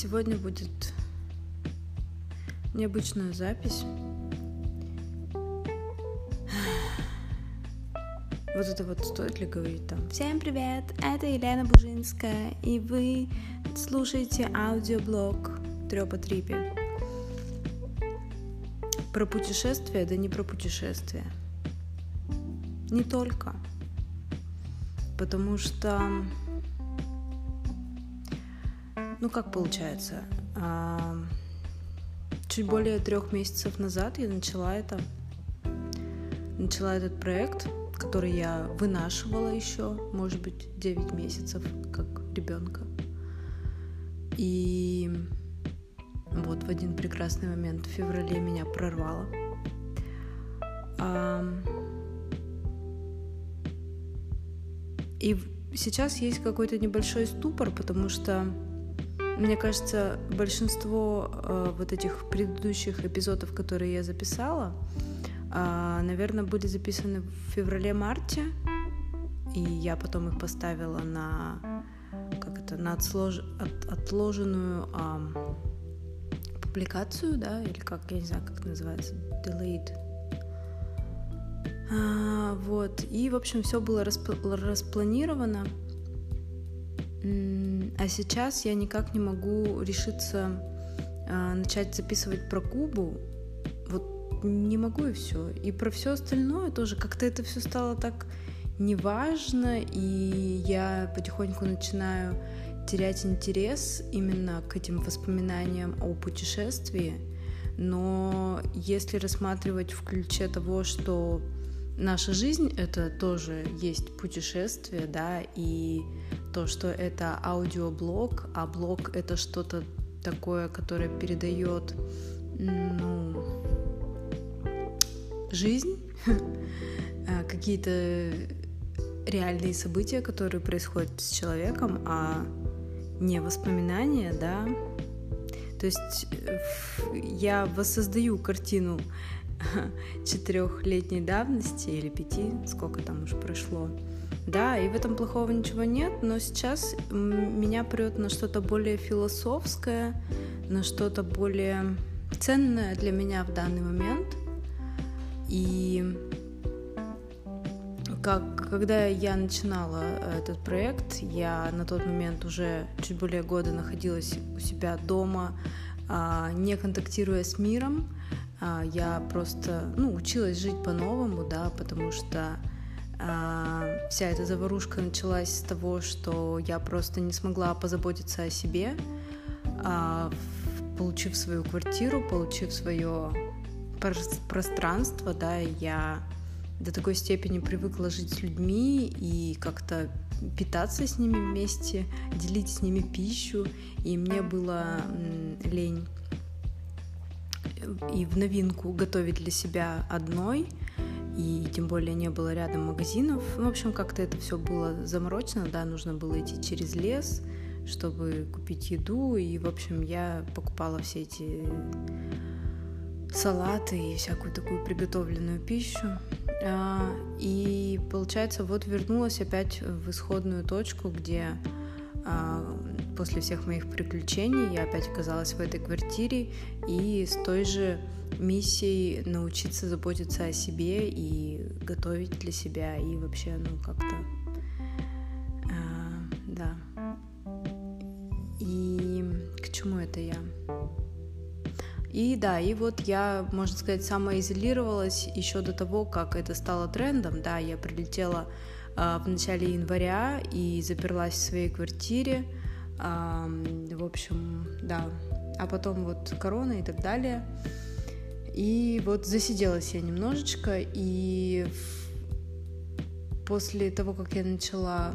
Сегодня будет необычная запись. Вот это вот стоит ли говорить там Всем привет, это Елена Бужинская, и вы слушаете аудиоблог Трёпа Трипе. Про путешествия, да не про путешествия. Не только. Потому что ну как получается? А, чуть более трех месяцев назад я начала это, начала этот проект, который я вынашивала еще, может быть, 9 месяцев, как ребенка. И вот в один прекрасный момент в феврале меня прорвало. И сейчас есть какой-то небольшой ступор, потому что мне кажется, большинство э, вот этих предыдущих эпизодов, которые я записала, э, наверное, были записаны в феврале-марте, и я потом их поставила на как это на отслож... от... отложенную э, публикацию, да, или как я не знаю, как это называется, delayed. А, вот и в общем все было расп... распланировано. А сейчас я никак не могу решиться э, начать записывать про Кубу. Вот не могу и все. И про все остальное тоже. Как-то это все стало так неважно, и я потихоньку начинаю терять интерес именно к этим воспоминаниям о путешествии. Но если рассматривать в ключе того, что наша жизнь это тоже есть путешествие, да, и то, что это аудиоблог, а блог это что-то такое, которое передает, ну, жизнь, а, какие-то реальные события, которые происходят с человеком, а не воспоминания, да. То есть я воссоздаю картину четырехлетней давности или пяти, сколько там уже прошло. Да, и в этом плохого ничего нет, но сейчас меня прет на что-то более философское, на что-то более ценное для меня в данный момент. И как, когда я начинала этот проект, я на тот момент уже чуть более года находилась у себя дома, а, не контактируя с миром, я просто ну, училась жить по-новому, да, потому что а, вся эта заварушка началась с того, что я просто не смогла позаботиться о себе, а, получив свою квартиру, получив свое пространство, да, я до такой степени привыкла жить с людьми и как-то питаться с ними вместе, делить с ними пищу, и мне было лень и в новинку готовить для себя одной, и тем более не было рядом магазинов. В общем, как-то это все было заморочено, да, нужно было идти через лес, чтобы купить еду, и, в общем, я покупала все эти салаты и всякую такую приготовленную пищу. А, и получается, вот вернулась опять в исходную точку, где после всех моих приключений я опять оказалась в этой квартире и с той же миссией научиться заботиться о себе и готовить для себя и вообще, ну, как-то, а, да. И к чему это я? И да, и вот я, можно сказать, самоизолировалась еще до того, как это стало трендом. Да, я прилетела в начале января и заперлась в своей квартире. В общем, да. А потом вот корона и так далее. И вот засиделась я немножечко, и после того, как я начала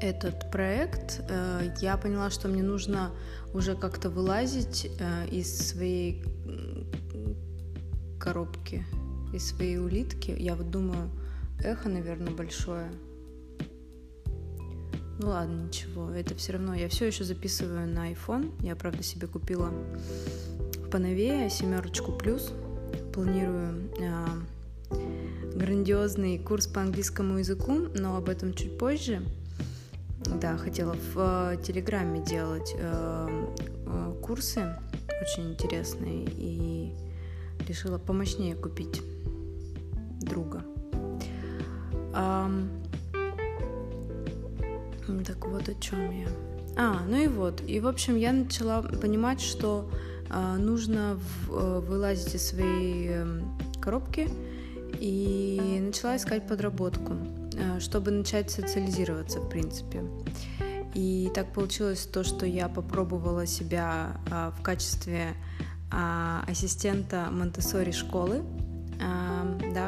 этот проект, э, я поняла, что мне нужно уже как-то вылазить э, из своей коробки, из своей улитки. Я вот думаю, эхо, наверное, большое. Ну ладно, ничего, это все равно. Я все еще записываю на iPhone. Я, правда, себе купила поновее семерочку плюс. Планирую э, грандиозный курс по английскому языку, но об этом чуть позже. да, хотела в э, Телеграме делать э, э, курсы очень интересные и решила помощнее купить друга. Так вот о чем я. А, ну и вот. И, в общем, я начала понимать, что э, нужно в, э, вылазить из своей э, коробки и начала искать подработку, э, чтобы начать социализироваться, в принципе. И так получилось то, что я попробовала себя э, в качестве э, ассистента Монтессори школы.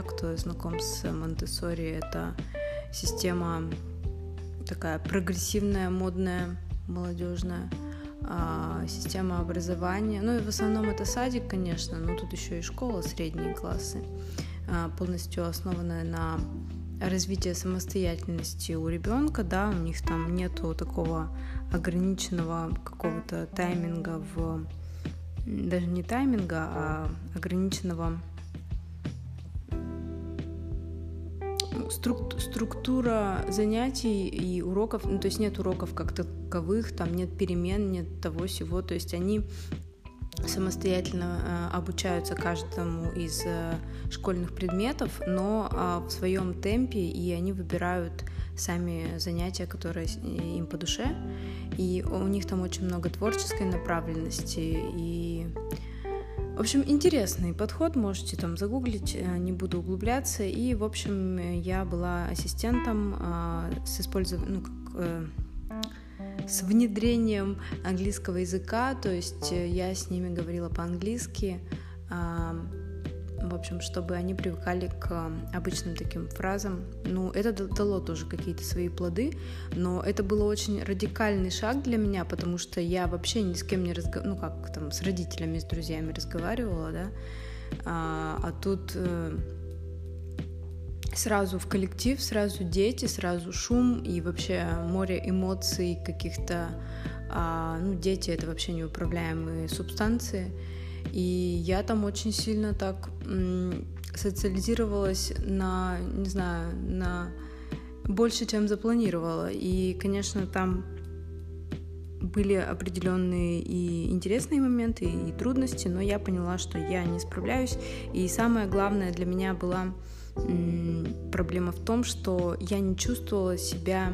Кто знаком с Монтессори, это система такая прогрессивная, модная, молодежная а, система образования. Ну и в основном это садик, конечно, но тут еще и школа, средние классы, а, полностью основанная на развитии самостоятельности у ребенка, да, у них там нету такого ограниченного какого-то тайминга в даже не тайминга, а ограниченного струк, структура занятий и уроков, ну, то есть нет уроков как таковых, там нет перемен, нет того всего, то есть они самостоятельно э, обучаются каждому из э, школьных предметов, но э, в своем темпе, и они выбирают сами занятия, которые им по душе. И у них там очень много творческой направленности, и в общем, интересный подход, можете там загуглить, э, не буду углубляться. И, в общем, я была ассистентом а, с использованием, ну, как, э, с внедрением английского языка, то есть э, я с ними говорила по-английски, а, в общем, чтобы они привыкали к обычным таким фразам. Ну, это дало тоже какие-то свои плоды, но это был очень радикальный шаг для меня, потому что я вообще ни с кем не разговаривала, ну, как там, с родителями, с друзьями разговаривала, да, а, а тут э, сразу в коллектив, сразу дети, сразу шум и вообще море эмоций каких-то, а, ну, дети — это вообще неуправляемые субстанции, и я там очень сильно так социализировалась на, не знаю, на больше, чем запланировала. И, конечно, там были определенные и интересные моменты, и трудности, но я поняла, что я не справляюсь. И самое главное для меня была проблема в том, что я не чувствовала себя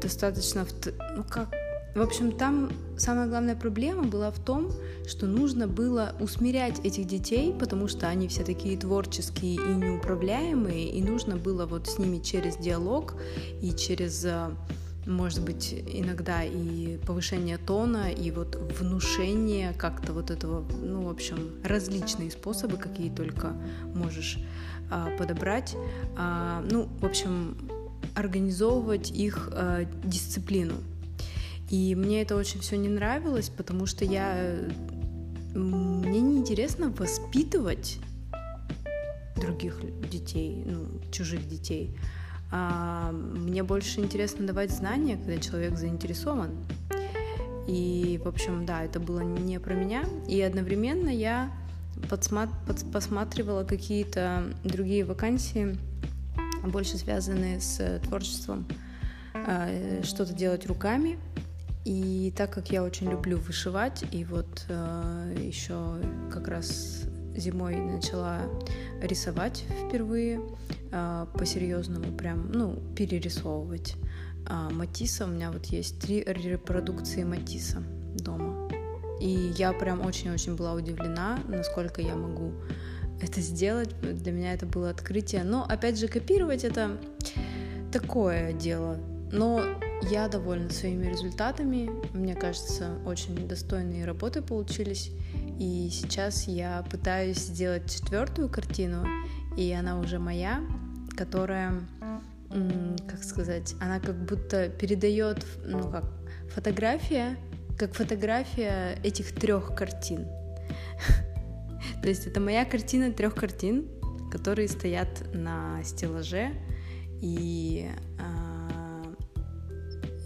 достаточно, ну как в общем, там самая главная проблема была в том, что нужно было усмирять этих детей, потому что они все такие творческие и неуправляемые, и нужно было вот с ними через диалог и через э, может быть, иногда и повышение тона, и вот внушение как-то вот этого, ну, в общем, различные способы, какие только можешь а, подобрать. А, ну, в общем, организовывать их а, дисциплину. И мне это очень все не нравилось, потому что я... Мне неинтересно воспитывать других детей, ну, чужих детей. А мне больше интересно давать знания, когда человек заинтересован. И, в общем, да, это было не про меня. И одновременно я подсма- под- посматривала какие-то другие вакансии, больше связанные с творчеством, а, что-то делать руками. И так как я очень люблю вышивать, и вот э, еще как раз зимой начала рисовать впервые э, по-серьезному, прям, ну, перерисовывать э, Матисса. У меня вот есть три репродукции Матисса дома. И я прям очень-очень была удивлена, насколько я могу это сделать. Для меня это было открытие. Но, опять же, копировать это такое дело. Но я довольна своими результатами. Мне кажется, очень достойные работы получились. И сейчас я пытаюсь сделать четвертую картину, и она уже моя, которая, как сказать, она как будто передает, ну как, фотография, как фотография этих трех картин. То есть это моя картина трех картин, которые стоят на стеллаже, и а,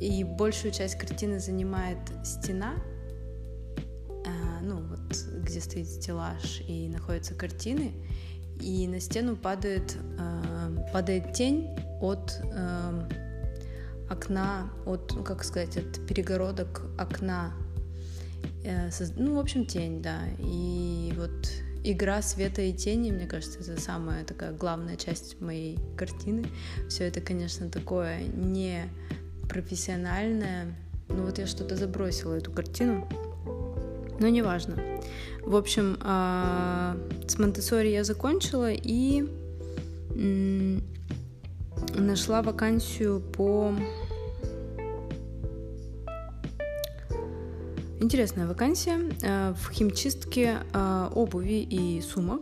и большую часть картины занимает стена, а, ну вот где стоит стеллаж и находятся картины. и на стену падает, падает тень от окна, от, ну, как сказать, от перегородок окна. Ну, в общем, тень, да. И вот игра света и тени, мне кажется, это самая такая главная часть моей картины. Все это, конечно, такое не профессиональное. Ну вот я что-то забросила эту картину, но неважно. В общем, а, с Монтессори я закончила и нашла вакансию по Интересная вакансия э, в химчистке э, обуви и сумок.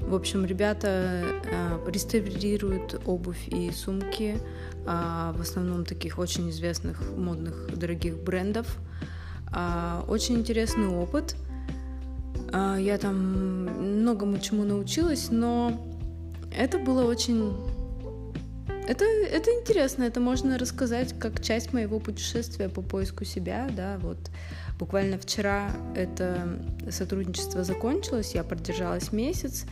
В общем, ребята э, реставрируют обувь и сумки в основном таких очень известных, модных, дорогих брендов. Очень интересный опыт. Я там многому чему научилась, но это было очень это, это интересно, это можно рассказать как часть моего путешествия по поиску себя, да, вот буквально вчера это сотрудничество закончилось, я продержалась месяц,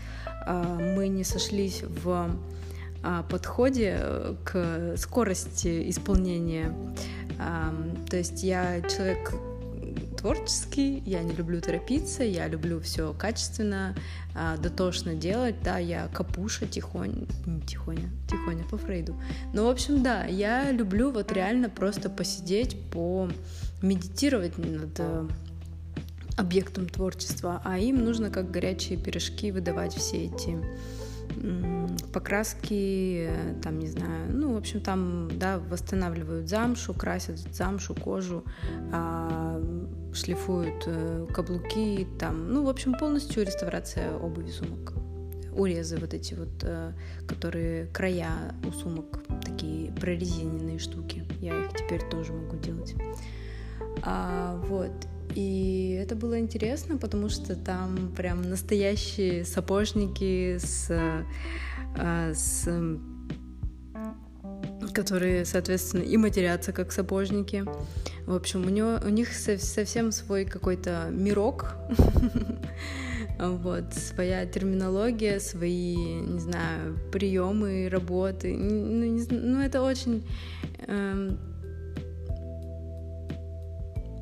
а, мы не сошлись в а, подходе к скорости исполнения, то есть я человек творческий, я не люблю торопиться, я люблю все качественно, а, дотошно делать, да, я капуша тихоня, не тихоня, тихоня по Фрейду. Ну, в общем, да, я люблю вот реально просто посидеть, по медитировать над э, объектом творчества, а им нужно как горячие пирожки выдавать все эти покраски, там, не знаю, ну, в общем, там, да, восстанавливают замшу, красят замшу, кожу, а, шлифуют э, каблуки, там, ну, в общем, полностью реставрация обуви сумок. Урезы вот эти вот, э, которые края у сумок, такие прорезиненные штуки. Я их теперь тоже могу делать. А, вот. И это было интересно, потому что там прям настоящие сапожники с, с которые, соответственно, и матерятся как сапожники. В общем, у, него, у них совсем свой какой-то мирок, вот, своя терминология, свои, не знаю, приемы работы. Ну, не, ну это очень эм,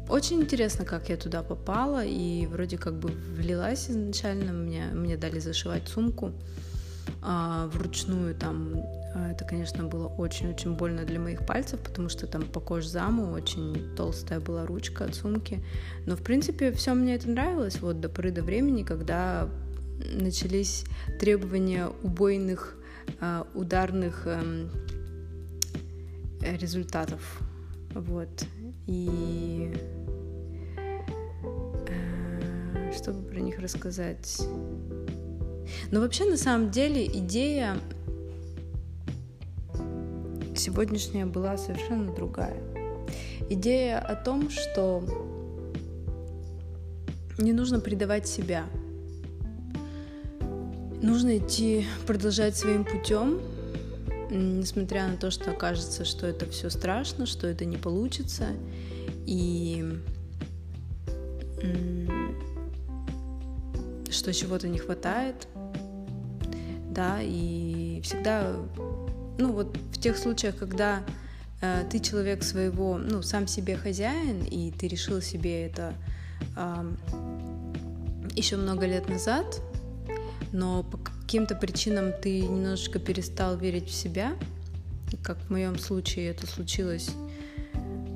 очень интересно, как я туда попала, и вроде как бы влилась изначально, мне, мне дали зашивать сумку а, вручную, там, а, это, конечно, было очень-очень больно для моих пальцев, потому что там по кожзаму очень толстая была ручка от сумки, но, в принципе, все мне это нравилось, вот, до поры до времени, когда начались требования убойных, а, ударных эм, результатов, вот, и э, чтобы про них рассказать. Но вообще, на самом деле, идея сегодняшняя была совершенно другая. Идея о том, что не нужно предавать себя. Нужно идти, продолжать своим путем, несмотря на то, что кажется, что это все страшно, что это не получится, и что чего-то не хватает, да, и всегда, ну вот в тех случаях, когда э, ты человек своего, ну, сам себе хозяин, и ты решил себе это э, еще много лет назад, но по каким-то причинам ты немножечко перестал верить в себя, как в моем случае это случилось,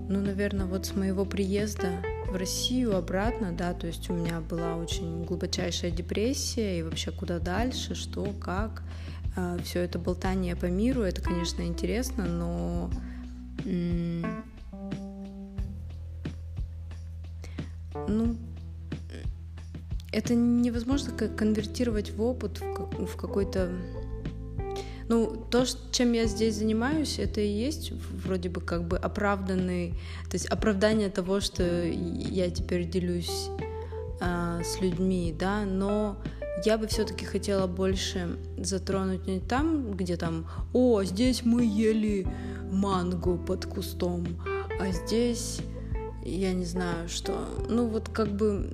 ну, наверное, вот с моего приезда в Россию обратно, да, то есть у меня была очень глубочайшая депрессия, и вообще куда дальше, что, как, а, все это болтание по миру, это, конечно, интересно, но ну, это невозможно конвертировать в опыт, в какой-то... Ну, то, чем я здесь занимаюсь, это и есть вроде бы как бы оправданный, то есть оправдание того, что я теперь делюсь а, с людьми, да, но я бы все-таки хотела больше затронуть не там, где там, о, здесь мы ели манго под кустом, а здесь я не знаю что. Ну вот как бы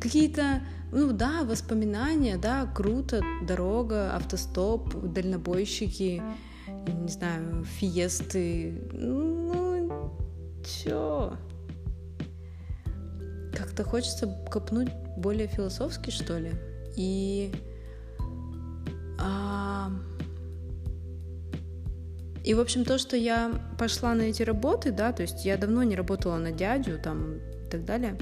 какие-то ну да, воспоминания, да, круто, дорога, автостоп, дальнобойщики, не знаю, фиесты, ну, чё? Как-то хочется копнуть более философски, что ли. И... А... И, в общем, то, что я пошла на эти работы, да, то есть я давно не работала на дядю, там, и так далее,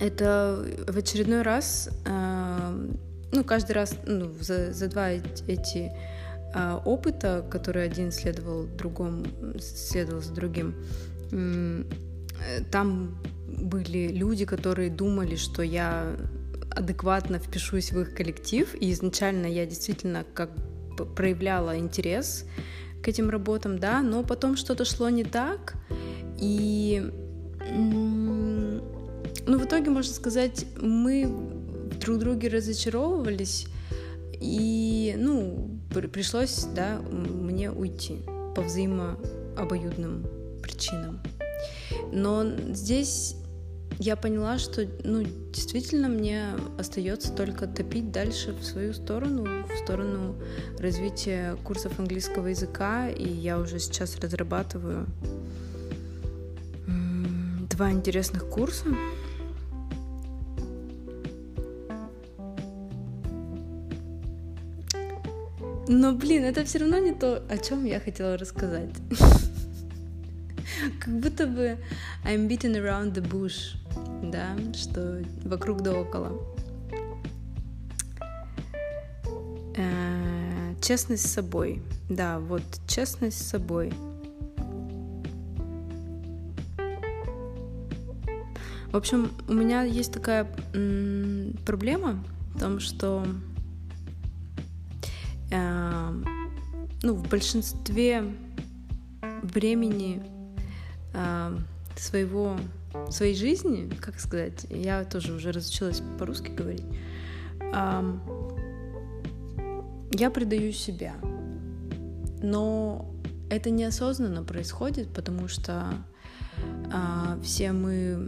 это в очередной раз, э, ну, каждый раз ну, за, за два эти э, опыта, которые один следовал другому, следовал за другим, э, там были люди, которые думали, что я адекватно впишусь в их коллектив, и изначально я действительно как проявляла интерес к этим работам, да, но потом что-то шло не так, и ну, в итоге, можно сказать, мы друг друге разочаровывались, и, ну, пришлось, да, мне уйти по взаимообоюдным причинам. Но здесь я поняла, что, ну, действительно мне остается только топить дальше в свою сторону, в сторону развития курсов английского языка, и я уже сейчас разрабатываю два интересных курса. Но, блин, это все равно не то, о чем я хотела рассказать. Как будто бы I'm beating around the bush, да, что вокруг да около. Э, честность с собой. Да, вот честность с собой. В общем, у меня есть такая м- проблема в том, что ну, в большинстве времени э, своего своей жизни, как сказать, я тоже уже разучилась по-русски говорить, э, я предаю себя. Но это неосознанно происходит, потому что э, все мы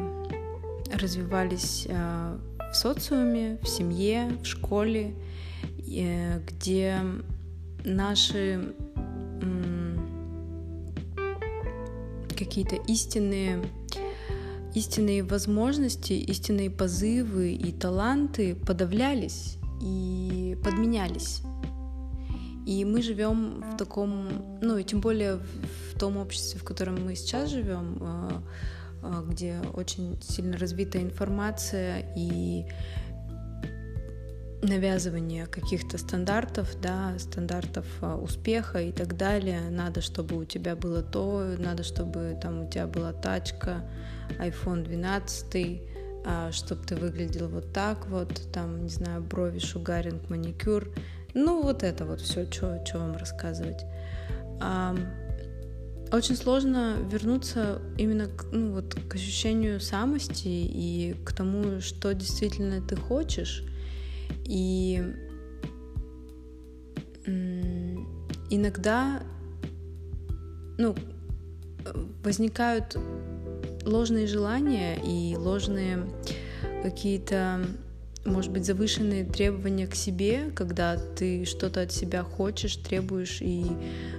развивались э, в социуме, в семье, в школе, Э, где наши какие-то истинные истинные возможности, истинные позывы и таланты подавлялись и подменялись. И мы живем в таком, ну и тем более в том обществе, в котором мы сейчас живем, э, э, где очень сильно развита информация и навязывание каких-то стандартов, да, стандартов а, успеха и так далее. Надо, чтобы у тебя было то, надо, чтобы там у тебя была тачка, iPhone 12, а, чтобы ты выглядел вот так вот, там, не знаю, брови, шугаринг, маникюр. Ну, вот это вот все, что вам рассказывать. Очень сложно вернуться именно ну, вот, к ощущению самости и к тому, что действительно ты хочешь и иногда ну, возникают ложные желания и ложные какие-то, может быть, завышенные требования к себе, когда ты что-то от себя хочешь, требуешь и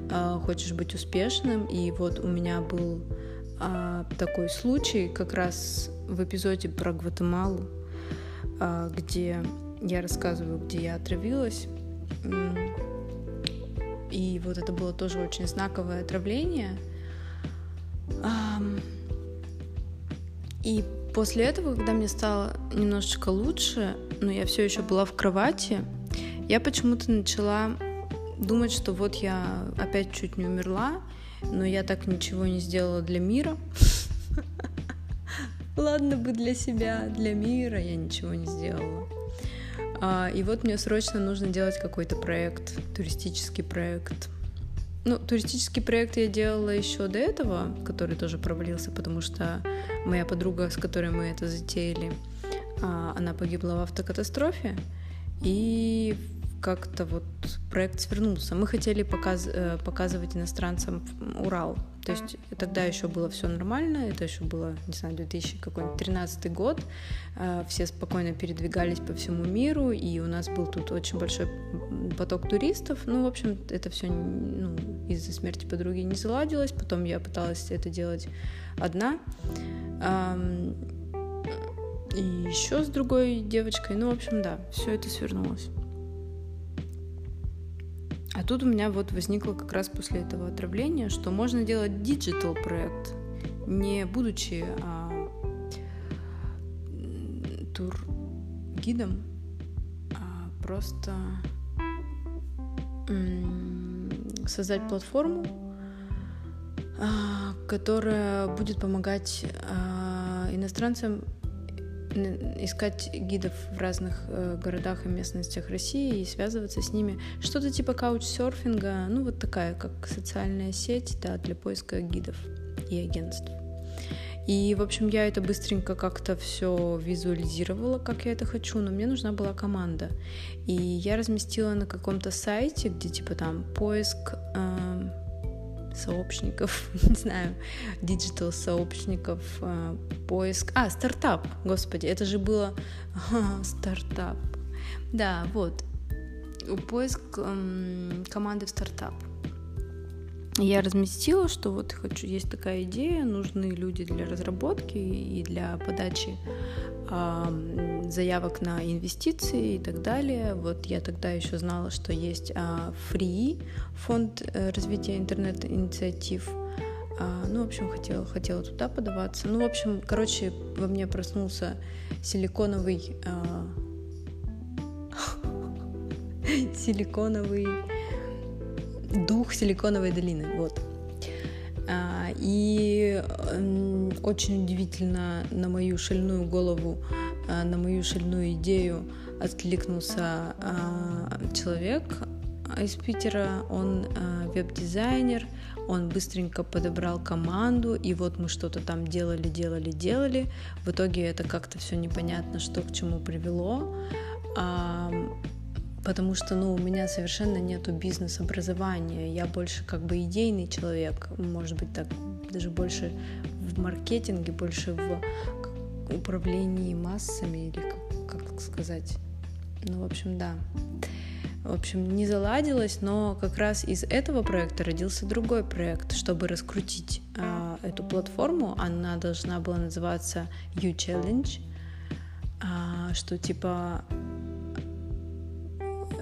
э, хочешь быть успешным. И вот у меня был э, такой случай как раз в эпизоде про Гватемалу, э, где я рассказываю, где я отравилась. И вот это было тоже очень знаковое отравление. И после этого, когда мне стало немножечко лучше, но я все еще была в кровати, я почему-то начала думать, что вот я опять чуть не умерла, но я так ничего не сделала для мира. Ладно бы для себя, для мира я ничего не сделала. А, и вот мне срочно нужно делать какой-то проект, туристический проект. Ну, туристический проект я делала еще до этого, который тоже провалился, потому что моя подруга, с которой мы это затеяли, а, она погибла в автокатастрофе. И как-то вот проект свернулся. Мы хотели показ, э, показывать иностранцам Урал. То есть тогда еще было все нормально, это еще было, не знаю, 2013 год. Э, все спокойно передвигались по всему миру, и у нас был тут очень большой поток туристов. Ну, в общем, это все ну, из-за смерти подруги не заладилось. Потом я пыталась это делать одна. И еще с другой девочкой. Ну, в общем, да, все это свернулось. Тут у меня вот возникло как раз после этого отравления, что можно делать digital проект, не будучи а, тур гидом, а просто создать платформу, а, которая будет помогать а, иностранцам искать гидов в разных э, городах и местностях России и связываться с ними. Что-то типа каучсерфинга, ну вот такая, как социальная сеть, да, для поиска гидов и агентств. И, в общем, я это быстренько как-то все визуализировала, как я это хочу, но мне нужна была команда. И я разместила на каком-то сайте, где типа там поиск э, сообщников, не знаю, digital сообщников, э, поиск. А, стартап, господи, это же было стартап. Да, вот. Поиск эм, команды в стартап. Я разместила, что вот хочу, есть такая идея, нужны люди для разработки и для подачи заявок на инвестиции и так далее. Вот я тогда еще знала, что есть а, Free, фонд э, развития интернет-инициатив. А, ну, в общем, хотела, хотела туда подаваться. Ну, в общем, короче, во мне проснулся силиконовый а, силиконовый дух силиконовой долины. Вот. И очень удивительно на мою шальную голову, а, на мою шальную идею откликнулся а, человек из Питера, он а, веб-дизайнер, он быстренько подобрал команду, и вот мы что-то там делали, делали, делали. В итоге это как-то все непонятно, что к чему привело потому что, ну, у меня совершенно нету бизнес-образования, я больше как бы идейный человек, может быть, так, даже больше в маркетинге, больше в управлении массами, или как, как сказать, ну, в общем, да. В общем, не заладилось, но как раз из этого проекта родился другой проект, чтобы раскрутить э, эту платформу. Она должна была называться You Challenge, э, что типа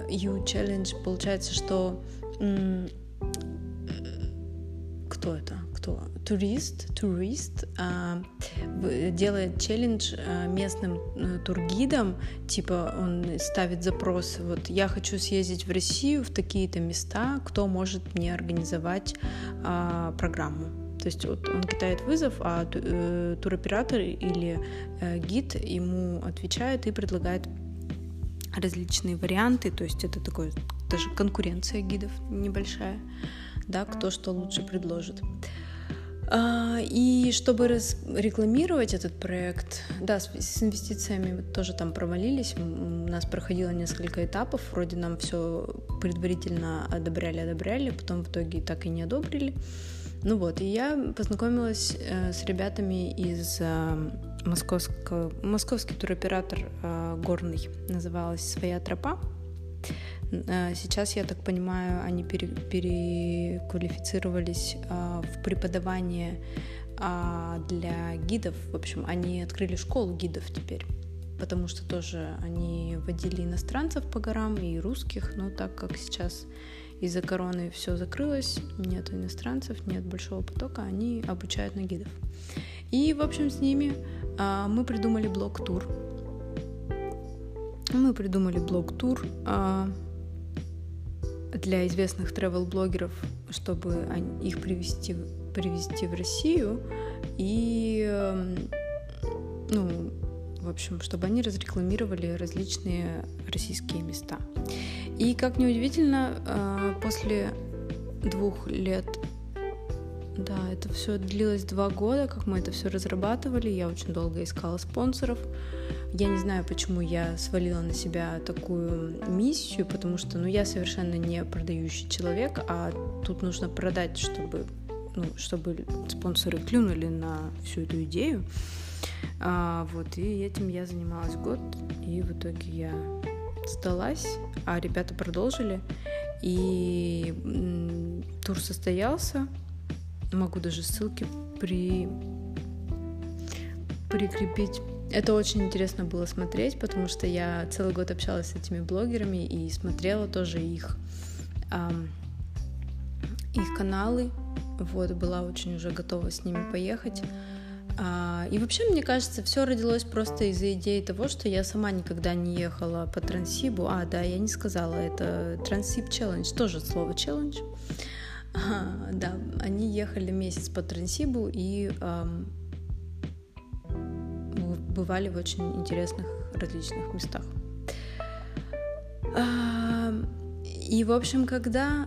You Challenge получается, что кто это? Кто? Турист, турист а, делает челлендж а, местным а, тургидам, типа он ставит запрос, вот я хочу съездить в Россию в такие-то места, кто может мне организовать а, программу. То есть вот он кидает вызов, а э, туроператор или э, гид ему отвечает и предлагает различные варианты, то есть это такое даже конкуренция гидов небольшая, да, кто что лучше предложит. А, и чтобы рекламировать этот проект, да, с, с инвестициями тоже там провалились. У нас проходило несколько этапов, вроде нам все предварительно одобряли, одобряли, потом в итоге так и не одобрили. Ну вот, и я познакомилась э, с ребятами из э, московского, московский туроператор э, горный, называлась «Своя тропа». Э, сейчас, я так понимаю, они пере, переквалифицировались э, в преподавание э, для гидов. В общем, они открыли школу гидов теперь потому что тоже они водили иностранцев по горам и русских, но так как сейчас из-за короны все закрылось, нет иностранцев, нет большого потока, они обучают на гидов. И, в общем, с ними а, мы придумали блог-тур. Мы придумали блог-тур а, для известных travel-блогеров, чтобы их привести, привести в Россию и, эм, ну, в общем, чтобы они разрекламировали различные российские места. И, как неудивительно, а, после двух лет да, это все длилось два года, как мы это все разрабатывали. Я очень долго искала спонсоров. я не знаю, почему я свалила на себя такую миссию, потому что, ну, я совершенно не продающий человек, а тут нужно продать, чтобы, ну, чтобы спонсоры клюнули на всю эту идею. А, вот, и этим я занималась год, и в итоге я сдалась, а ребята продолжили, и тур состоялся, могу даже ссылки при прикрепить. Это очень интересно было смотреть, потому что я целый год общалась с этими блогерами и смотрела тоже их, эм, их каналы. Вот, была очень уже готова с ними поехать. А, и вообще, мне кажется, все родилось просто из-за идеи того, что я сама никогда не ехала по Трансибу. А, да, я не сказала, это Трансиб челлендж, тоже слово челлендж. Да, они ехали месяц по Трансибу и бывали в очень интересных различных местах. И, в общем, когда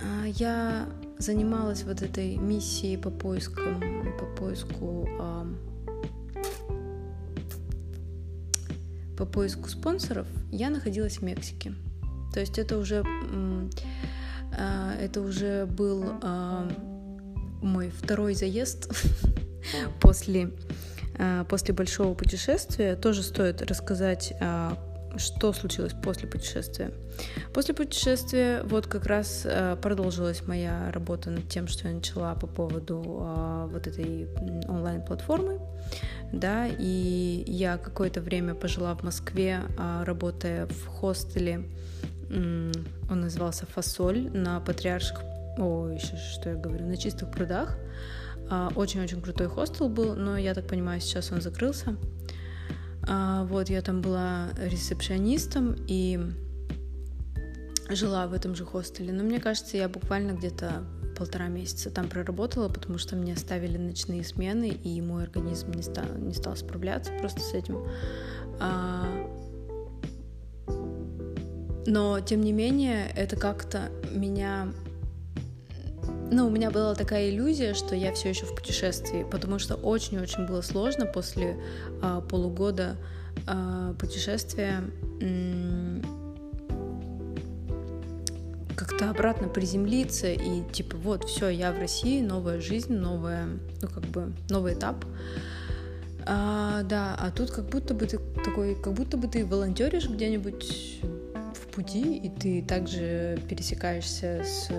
а, я занималась вот этой миссией по поискам, по поиску по поиску спонсоров, я находилась в Мексике. То есть это уже это уже был мой второй заезд после Э, после большого путешествия. Тоже стоит рассказать, что случилось после путешествия. После путешествия вот как раз продолжилась моя работа над тем, что я начала по поводу вот этой онлайн-платформы, да, и я какое-то время пожила в Москве, работая в хостеле, он назывался «Фасоль» на Патриарших, о, еще что я говорю, на Чистых прудах, а, очень-очень крутой хостел был, но я так понимаю, сейчас он закрылся. А, вот, я там была ресепшионистом и жила в этом же хостеле. Но мне кажется, я буквально где-то полтора месяца там проработала, потому что мне ставили ночные смены, и мой организм не стал, не стал справляться просто с этим. Но, тем не менее, это как-то меня ну, у меня была такая иллюзия, что я все еще в путешествии, потому что очень-очень было сложно после а, полугода а, путешествия как-то обратно приземлиться и типа вот все, я в России, новая жизнь, новая, ну как бы новый этап. А, да, а тут как будто бы ты такой, как будто бы ты волонтеришь где-нибудь пути, и ты также пересекаешься с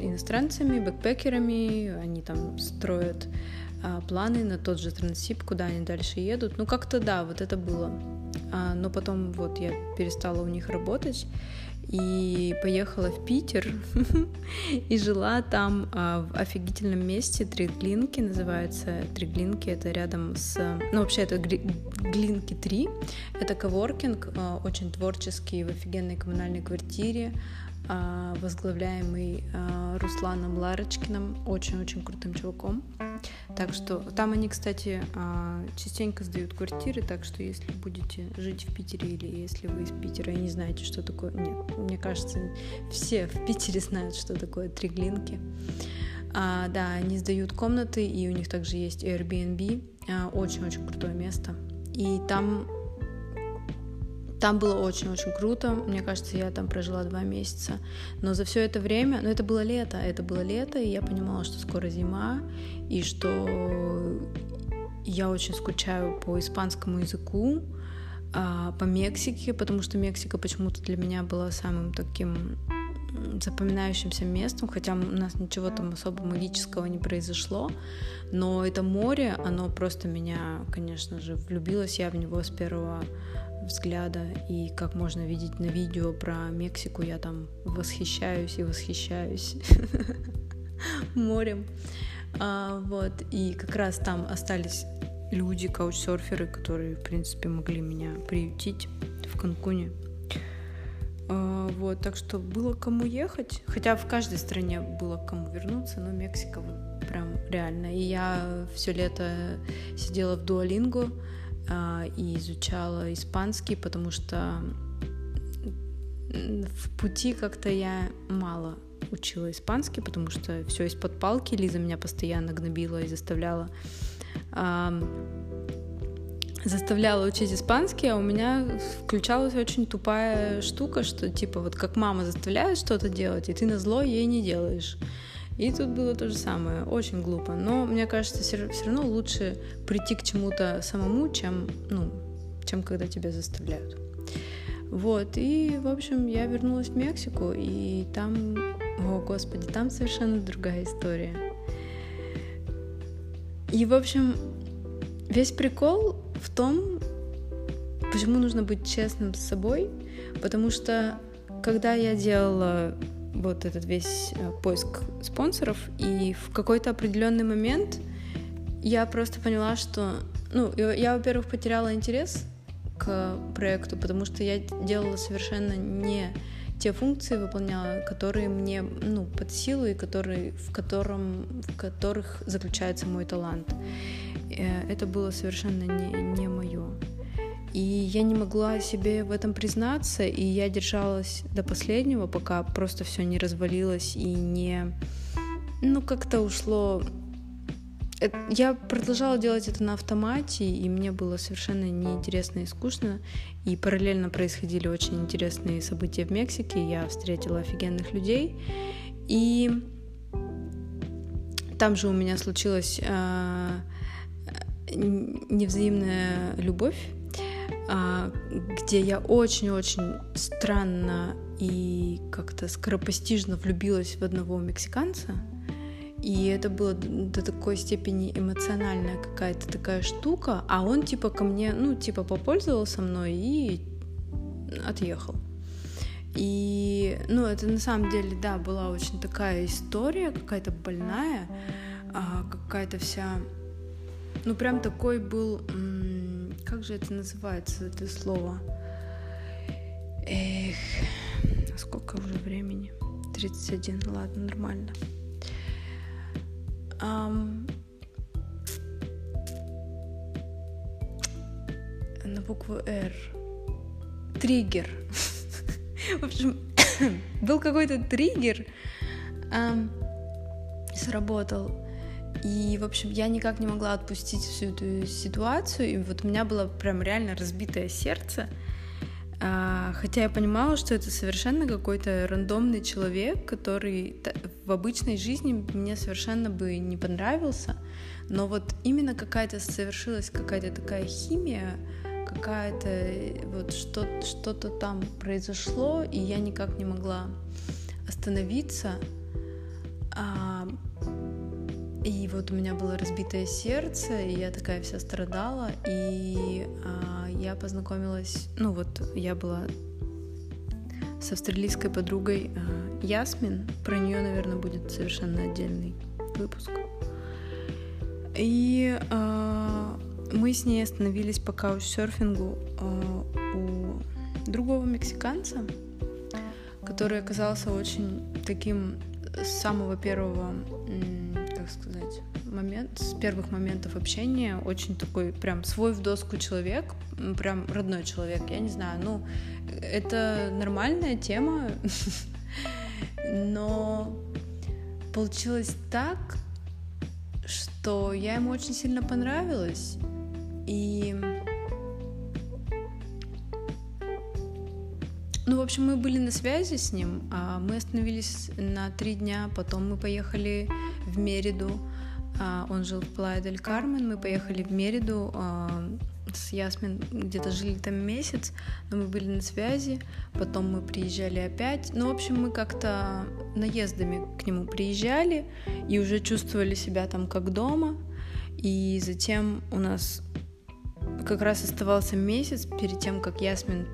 иностранцами, бэкпекерами, они там строят а, планы на тот же Трансип, куда они дальше едут. Ну, как-то да, вот это было. А, но потом вот я перестала у них работать, и поехала в Питер и жила там а, в офигительном месте. Триглинки, называется. Триглинки, это рядом с... Ну, вообще, это Глинки 3, это коворкинг, а, очень творческий, в офигенной коммунальной квартире, возглавляемый а, Русланом Ларочкиным, очень-очень крутым чуваком. Так что там они, кстати, а, частенько сдают квартиры, так что если будете жить в Питере или если вы из Питера и не знаете, что такое... Нет, мне кажется, все в Питере знают, что такое триглинки. А, да, они сдают комнаты, и у них также есть Airbnb. Очень-очень крутое место. И там там было очень-очень круто. Мне кажется, я там прожила два месяца. Но за все это время, ну это было лето, это было лето, и я понимала, что скоро зима, и что я очень скучаю по испанскому языку, а, по Мексике, потому что Мексика почему-то для меня была самым таким запоминающимся местом, хотя у нас ничего там особо магического не произошло, но это море, оно просто меня, конечно же, влюбилась я в него с первого взгляда, и как можно видеть на видео про Мексику, я там восхищаюсь и восхищаюсь морем. А, вот, и как раз там остались люди, каучсерферы, которые, в принципе, могли меня приютить в Канкуне. А, вот, так что было кому ехать, хотя в каждой стране было кому вернуться, но Мексика прям реально. И я все лето сидела в Дуолинго, а, и изучала испанский, потому что в пути как-то я мало учила испанский, потому что все из-под палки. Лиза меня постоянно гнобила и заставляла заставляла учить испанский, а у меня включалась очень тупая штука, что типа вот как мама заставляет что-то делать, и ты на зло ей не делаешь. И тут было то же самое, очень глупо. Но мне кажется, все, равно лучше прийти к чему-то самому, чем, ну, чем когда тебя заставляют. Вот, и, в общем, я вернулась в Мексику, и там, о господи, там совершенно другая история. И, в общем, весь прикол в том, почему нужно быть честным с собой, потому что когда я делала вот этот весь э, поиск спонсоров, и в какой-то определенный момент я просто поняла, что, ну, я, во-первых, потеряла интерес к проекту, потому что я делала совершенно не те функции выполняла, которые мне ну, под силу и которые, в, котором, в которых заключается мой талант. Э, это было совершенно не, не мое. И я не могла себе в этом признаться, и я держалась до последнего, пока просто все не развалилось и не... Ну, как-то ушло... Я продолжала делать это на автомате, и мне было совершенно неинтересно и скучно. И параллельно происходили очень интересные события в Мексике. Я встретила офигенных людей. И там же у меня случилась э, невзаимная любовь где я очень-очень странно и как-то скоропостижно влюбилась в одного мексиканца. И это было до такой степени эмоциональная какая-то такая штука, а он типа ко мне, ну, типа попользовался мной и отъехал. И, ну, это на самом деле, да, была очень такая история, какая-то больная, а, какая-то вся, ну, прям такой был, как же это называется, это слово? Эх, сколько уже времени? 31, ладно, нормально. Um, на букву «Р». Триггер. В общем, был какой-то триггер, um, сработал. И, в общем, я никак не могла отпустить всю эту ситуацию, и вот у меня было прям реально разбитое сердце, а, хотя я понимала, что это совершенно какой-то рандомный человек, который в обычной жизни мне совершенно бы не понравился, но вот именно какая-то совершилась какая-то такая химия, какая-то вот что-то, что-то там произошло, и я никак не могла остановиться. И вот у меня было разбитое сердце, и я такая вся страдала, и а, я познакомилась, ну вот я была с австралийской подругой а, Ясмин, про нее, наверное, будет совершенно отдельный выпуск. И а, мы с ней остановились по каучсерфингу а, у другого мексиканца, который оказался очень таким с самого первого момент, с первых моментов общения очень такой прям свой в доску человек, прям родной человек, я не знаю, ну, это нормальная тема, но получилось так, что я ему очень сильно понравилась, и Ну, в общем, мы были на связи с ним, а мы остановились на три дня, потом мы поехали в Мериду, он жил в Плая дель Кармен, мы поехали в Мериду а, с Ясмин, где-то жили там месяц, но мы были на связи, потом мы приезжали опять, ну, в общем, мы как-то наездами к нему приезжали и уже чувствовали себя там как дома, и затем у нас как раз оставался месяц перед тем, как Ясмин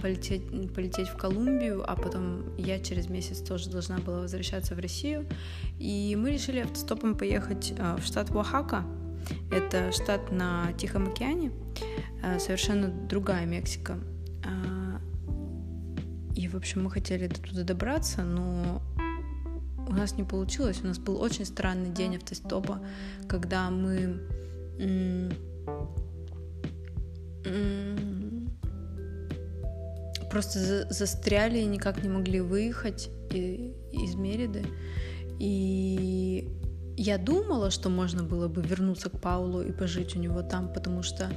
полететь, полететь в Колумбию, а потом я через месяц тоже должна была возвращаться в Россию. И мы решили автостопом поехать а, в штат Оахака. Это штат на Тихом океане, а, совершенно другая Мексика. А, и, в общем, мы хотели до туда добраться, но у нас не получилось. У нас был очень странный день автостопа, когда мы просто застряли и никак не могли выехать из Мериды. И я думала, что можно было бы вернуться к Паулу и пожить у него там, потому что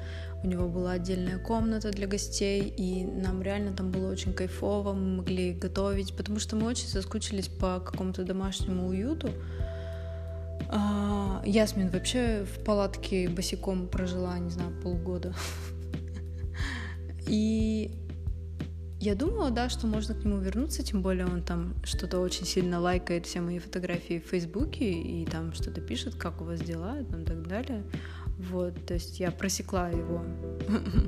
у него была отдельная комната для гостей, и нам реально там было очень кайфово, мы могли готовить, потому что мы очень соскучились по какому-то домашнему уюту. А, Ясмин вообще в палатке босиком прожила, не знаю, полгода. И я думала, да, что можно к нему вернуться, тем более он там что-то очень сильно лайкает все мои фотографии в Фейсбуке и там что-то пишет, как у вас дела и так далее. Вот, то есть я просекла его,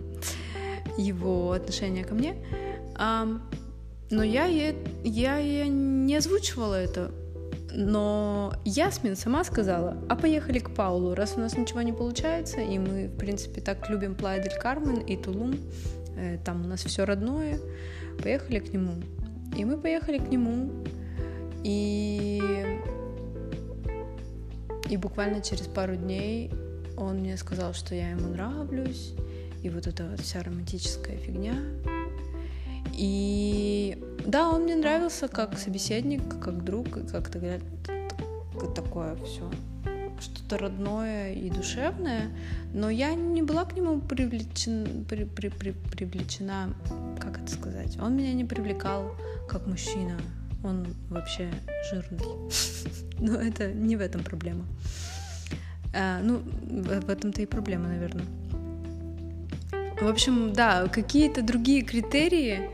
его отношение ко мне. но я, я, я, не озвучивала это. Но Ясмин сама сказала, а поехали к Паулу, раз у нас ничего не получается, и мы, в принципе, так любим Плая дель Кармен и Тулум, там у нас все родное, поехали к нему. И мы поехали к нему, и, и буквально через пару дней он мне сказал, что я ему нравлюсь, и вот эта вот вся романтическая фигня. И да, он мне нравился как собеседник, как друг, как-то такое все что-то родное и душевное, но я не была к нему привлечен, при, при, при, привлечена, как это сказать, он меня не привлекал как мужчина, он вообще жирный, но это не в этом проблема. А, ну, в этом-то и проблема, наверное. В общем, да, какие-то другие критерии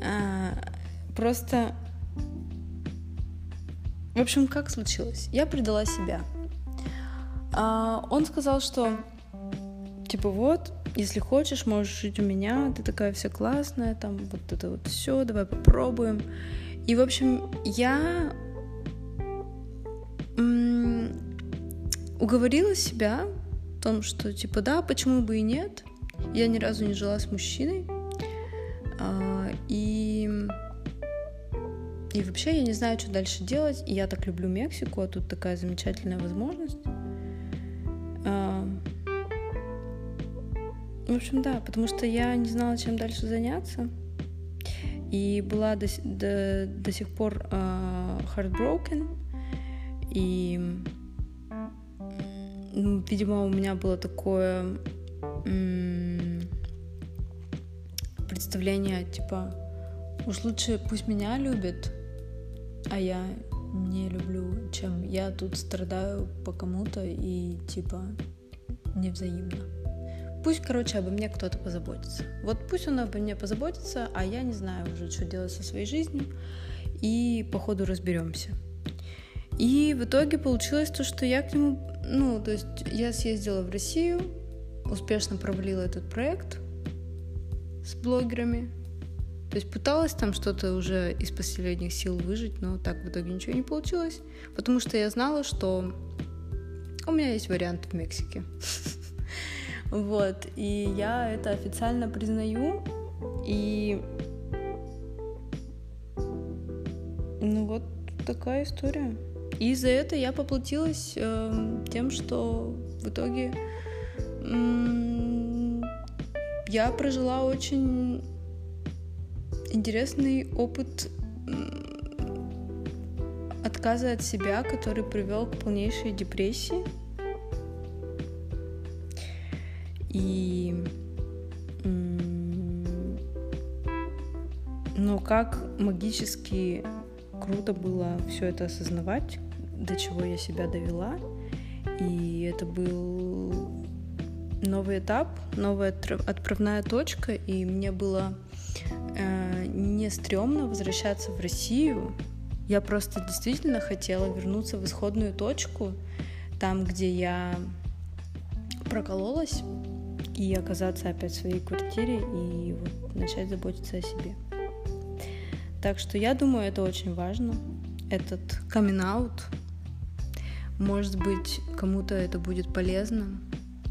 а, просто... В общем, как случилось? Я предала себя. А, он сказал, что типа вот, если хочешь, можешь жить у меня, ты такая вся классная, там вот это вот все, давай попробуем. И, в общем, я уговорила себя в том, что типа да, почему бы и нет. Я ни разу не жила с мужчиной. А, и и вообще я не знаю, что дальше делать. И я так люблю Мексику, а тут такая замечательная возможность. В общем, да, потому что я не знала, чем дальше заняться. И была до, до, до сих пор uh, heartbroken. И, видимо, у меня было такое м- представление, типа, уж лучше пусть меня любят, а я не люблю, чем я тут страдаю по кому-то и, типа, невзаимно. Пусть, короче, обо мне кто-то позаботится. Вот пусть он обо мне позаботится, а я не знаю уже, что делать со своей жизнью. И по ходу разберемся. И в итоге получилось то, что я к нему, ну, то есть я съездила в Россию, успешно провалила этот проект с блогерами. То есть пыталась там что-то уже из последних сил выжить, но так в итоге ничего не получилось, потому что я знала, что у меня есть вариант в Мексике. Вот, и я это официально признаю, и ну вот такая история. И за это я поплатилась э, тем, что в итоге э, я прожила очень интересный опыт отказа от себя, который привел к полнейшей депрессии. И но как магически круто было все это осознавать, до чего я себя довела. И это был новый этап, новая отправная точка, и мне было э, не стрёмно возвращаться в Россию. Я просто действительно хотела вернуться в исходную точку, там, где я прокололась, и оказаться опять в своей квартире и вот начать заботиться о себе. Так что я думаю, это очень важно. Этот камин аут может быть, кому-то это будет полезно.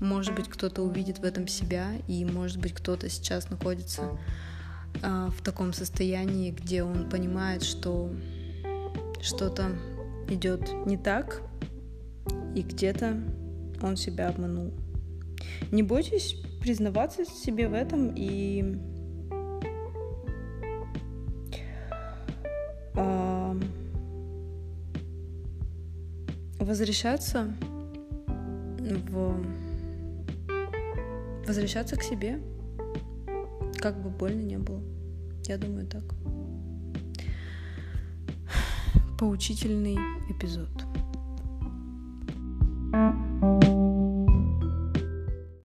Может быть, кто-то увидит в этом себя, и может быть, кто-то сейчас находится э, в таком состоянии, где он понимает, что что-то идет не так, и где-то он себя обманул. Не бойтесь признаваться себе в этом и возвращаться в... Возвращаться к себе, как бы больно не было. Я думаю так. Поучительный эпизод.